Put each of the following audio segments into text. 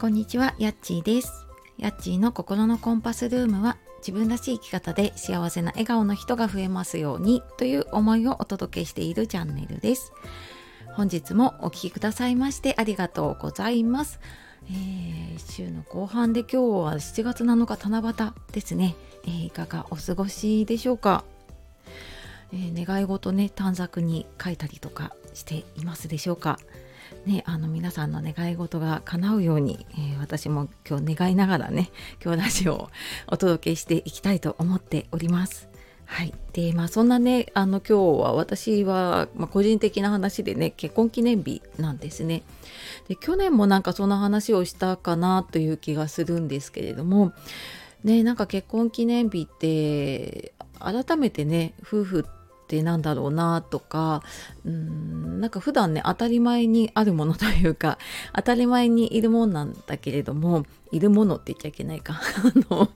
こんにちは、やっちーです。やっちーの心のコンパスルームは自分らしい生き方で幸せな笑顔の人が増えますようにという思いをお届けしているチャンネルです。本日もお聴きくださいましてありがとうございます。えー週の後半で今日は7月7日七夕ですね、えーいかがお過ごしでしょうか、えー願い事ね短冊に書いたりとかしていますでしょうかね、あの皆さんの願い事が叶うように、えー私も今日願いながらね今日ラジオをお届けしていきたいと思っております。はい、でまあそんなねあの今日は私は、まあ、個人的な話でね結婚記念日なんですね。で去年もなんかそんな話をしたかなという気がするんですけれどもねなんか結婚記念日って改めてね夫婦ってなんだろうなとかうんなんか普段ね当たり前にあるものというか 当たり前にいるもんなんだけれどもいるものって言っちゃいけないか。あの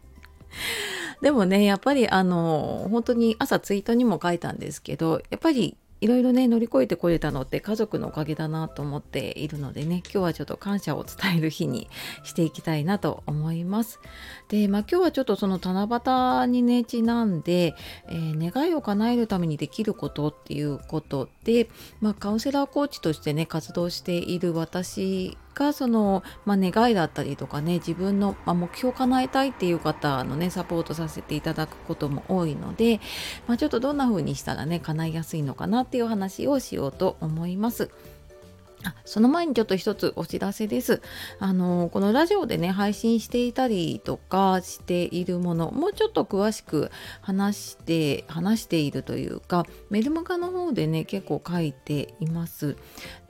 でもねやっぱりあの本当に朝ツイートにも書いたんですけどやっぱりいろいろね乗り越えてこれたのって家族のおかげだなと思っているのでね今日はちょっと感謝を伝える日にしていきたいなと思います。でまあ今日はちょっとその七夕にねちなんで、えー願いを叶えるためにできることっていうことで、まあ、カウンセラーコーチとしてね活動している私がその、まあ、願いだったりとかね自分の、まあ、目標を叶えたいっていう方のねサポートさせていただくことも多いので、まあ、ちょっとどんな風にしたらね叶いやすいのかなっていう話をしようと思います。その前にちょっと一つお知らせです。あのこのラジオでね配信していたりとかしているものもうちょっと詳しく話して話しているというかメルマガの方でね結構書いています。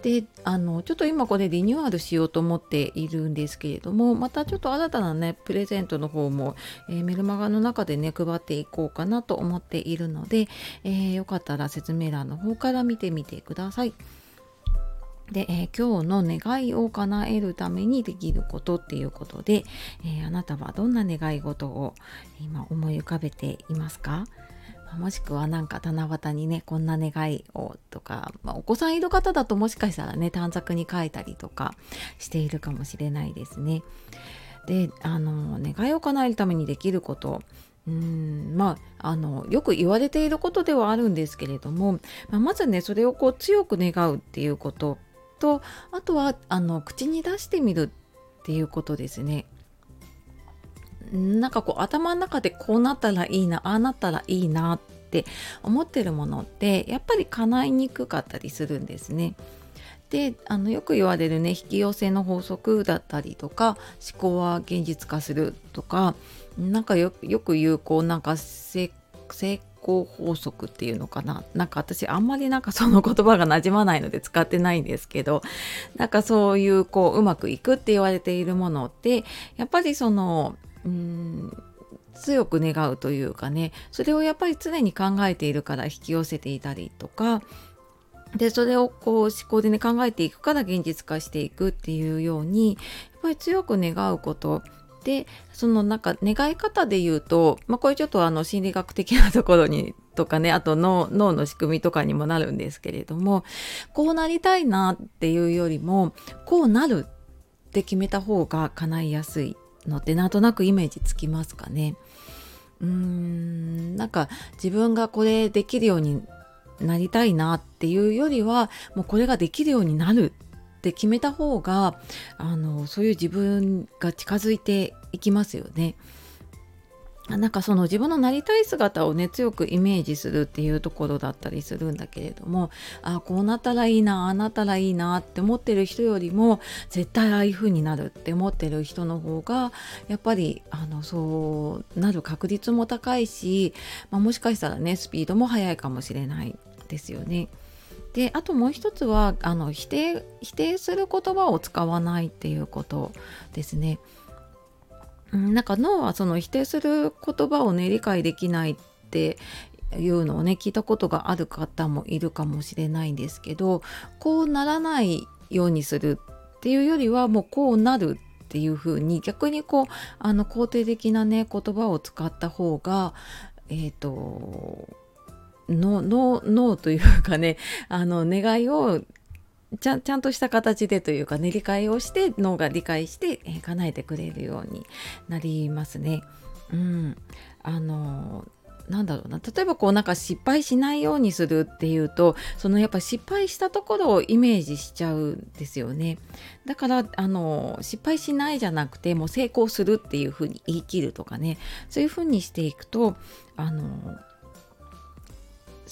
であのちょっと今これリニューアルしようと思っているんですけれどもまたちょっと新たなねプレゼントの方も、えーメルマガの中でね配っていこうかなと思っているので、えーよかったら説明欄の方から見てみてください。で、えー今日の願いを叶えるためにできることっていうことで、えーあなたはどんな願い事を今思い浮かべていますか？もしくはなんか七夕にねこんな願いをとか、まあお子さんいる方だともしかしたらね短冊に書いたりとかしているかもしれないですね。であの願いを叶えるためにできること。うーんまああのよく言われていることではあるんですけれども、まあまずねそれをこう強く願うっていうこと。とあとはあの口に出してみるっていうことですね。なんかこう頭の中でこうなったらいいなああなったらいいなって思ってるものってやっぱり叶いにくかったりするんですね。であのよく言われるね引き寄せの法則だったりとか思考は現実化するとかなんかよよく言うこうなんか成成功法則っていうのかな？なんか私あんまりなんかその言葉が馴染まないので使ってないんですけどなんかそういうこううまくいくって言われているものってやっぱりそのうーん強く願うというかねそれをやっぱり常に考えているから引き寄せていたりとかでそれをこう思考でね考えていくから現実化していくっていうようにやっぱり強く願うことでそのなんか願い方で言うと、まあ、これちょっとあの心理学的なところにとかねあと脳脳の仕組みとかにもなるんですけれどもこうなりたいなっていうよりもこうなるって決めた方が叶いやすいのってなんとなくイメージつきますかね。うーんなんか自分がこれできるようになりたいなっていうよりはもうこれができるようになるって決めた方があのそういう自分が近づいていきますよね。なんかその自分のなりたい姿をね強くイメージするっていうところだったりするんだけれどもあこうなったらいいなあなったらいいなって思ってる人よりも絶対ああいう風になるって思ってる人の方がやっぱりあのそうなる確率も高いし、まあ、もしかしたらねスピードも速いかもしれないですよね。であともう一つはあの否定否定する言葉を使わないっていうことですね。なんか脳はその否定する言葉をね理解できないっていうのをね聞いたことがある方もいるかもしれないんですけどこうならないようにするっていうよりはもうこうなるっていう風に逆にこうあの肯定的なね言葉を使った方がえっ、とのの脳というかね あの願いをちゃちゃんとした形でというかね理解をして脳が理解して、えー、叶えてくれるようになりますね。うん、あのなんだろうな。例えばこうなんか失敗しないようにするっていうとそのやっぱ失敗したところをイメージしちゃうんですよね。だからあの失敗しないじゃなくてもう成功するっていうふうに言い切るとかね。そういうふうにしていくとあの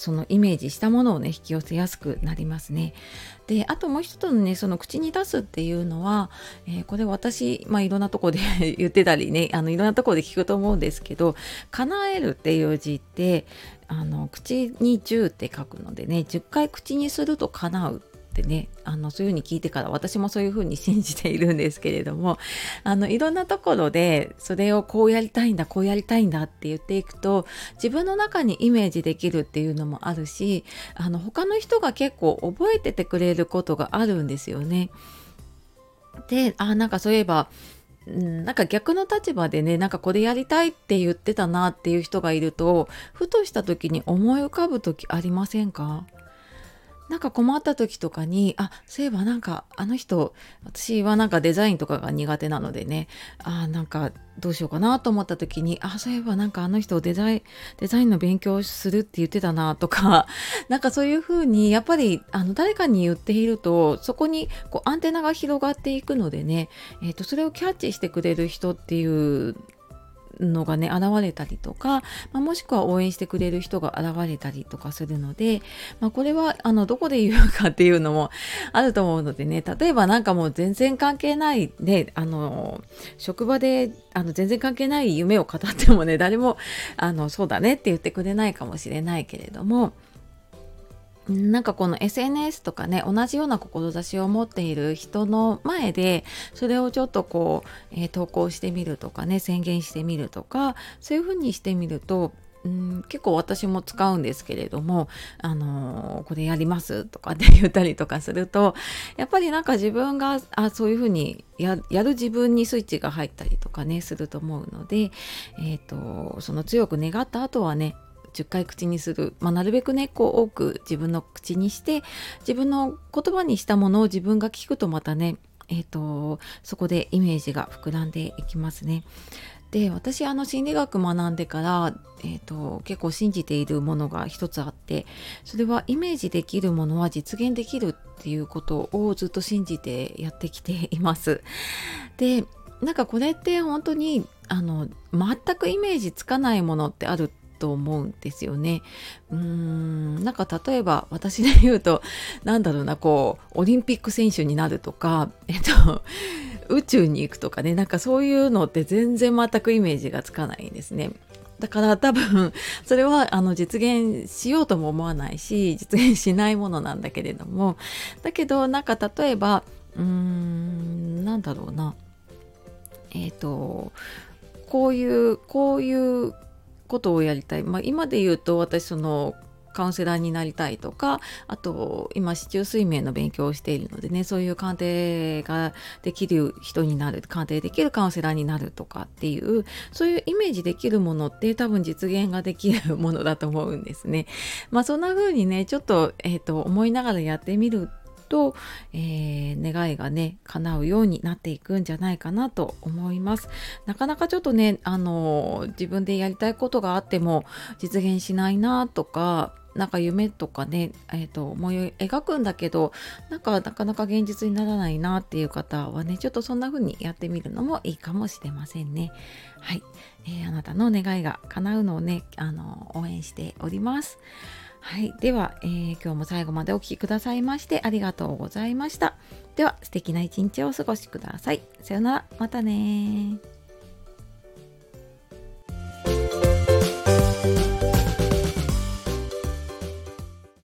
そのイメージしたものをね引き寄せやすくなりますね。であともう一つのねその口に出すっていうのは、えー、これ私、まあ、いろんなとこで 言ってたりねあのいろんなとこで聞くと思うんですけど「叶える」っていう字ってあの口に「10」って書くのでね10回口にすると叶うってねあのそういうふうに聞いてから私もそういうふうに信じているんですけれども あのいろんなところでそれをこうやりたいんだこうやりたいんだって言っていくと自分の中にイメージできるっていうのもあるしあの他の人が結構覚えててくれることがあるんですよね。であなんかそういえばなんか逆の立場でねなんかこれやりたいって言ってたなっていう人がいるとふとした時に思い浮かぶ時ありませんか？なんか困った時とかにあそういえばなんかあの人私はなんかデザインとかが苦手なのでね。あなんかどうしようかなと思った時にあそういえばなんかあの人デザインデザインの勉強するって言ってたなとか。なんかそういうふうにやっぱりあの誰かに言っているとそこにこうアンテナが広がっていくのでね、えーとそれをキャッチしてくれる人っていうのがね現れたりとか、まあ、もしくは応援してくれる人が現れたりとかするので、まあ、これはあのどこで言うかっていうのも あると思うのでね例えばなんかもう全然関係ないねあの職場であの全然関係ない夢を語ってもね誰もあのそうだねって言ってくれないかもしれないけれどもなんかこの SNS とかね同じような志を持っている人の前でそれをちょっとこう、えー、投稿してみるとかね宣言してみるとかそういうふうにしてみるとうん結構私も使うんですけれども、あのー、これやりますとかって言ったりとかするとやっぱりなんか自分があそういうふうにやる自分にスイッチが入ったりとかねすると思うので、えーとその強く願った後はね10回口にする、まあ、なるべくねこう多く自分の口にして自分の言葉にしたものを自分が聞くとまたねえーと、そこでイメージが膨らんでいきますね。で私あの心理学学んでから、えーと、結構信じているものが一つあってそれはイメージできるものは実現できるっていうことをずっと信じてやってきています。でなんかこれって本当にあの全くイメージつかないものってあると思うんですよね。うーんなんか例えば私で言うとなんだろうなこうオリンピック選手になるとか、えっと、宇宙に行くとかねなんかそういうのって全然全くイメージがつかないんですね。だから多分それはあの実現しようとも思わないし実現しないものなんだけれどもだけどなんか例えばうーんなんだろうなえっ、ー、とこういうこういうことをやりたい、まあ、今で言うと私そのカウンセラーになりたいとかあと今市中水面の勉強をしているのでねそういう鑑定ができる人になる鑑定できるカウンセラーになるとかっていうそういうイメージできるものって多分実現ができるものだと思うんですね。まあそんな風にねちょっと,、えーと思いながらやってみると、えー、願いがね叶うようになっていくんじゃないかなと思いますなかなかちょっとねあの自分でやりたいことがあっても実現しないなとかなんか夢とかね、えーと、思い描くんだけどなんかなかなか現実にならないなっていう方はねちょっとそんな風にやってみるのもいいかもしれませんね。はい、えー、あなたの願いが叶うのをねあの応援しております。はい。では、えー、今日も最後までお聴きくださいましてありがとうございました。では、素敵な一日をお過ごしください。さようなら。またね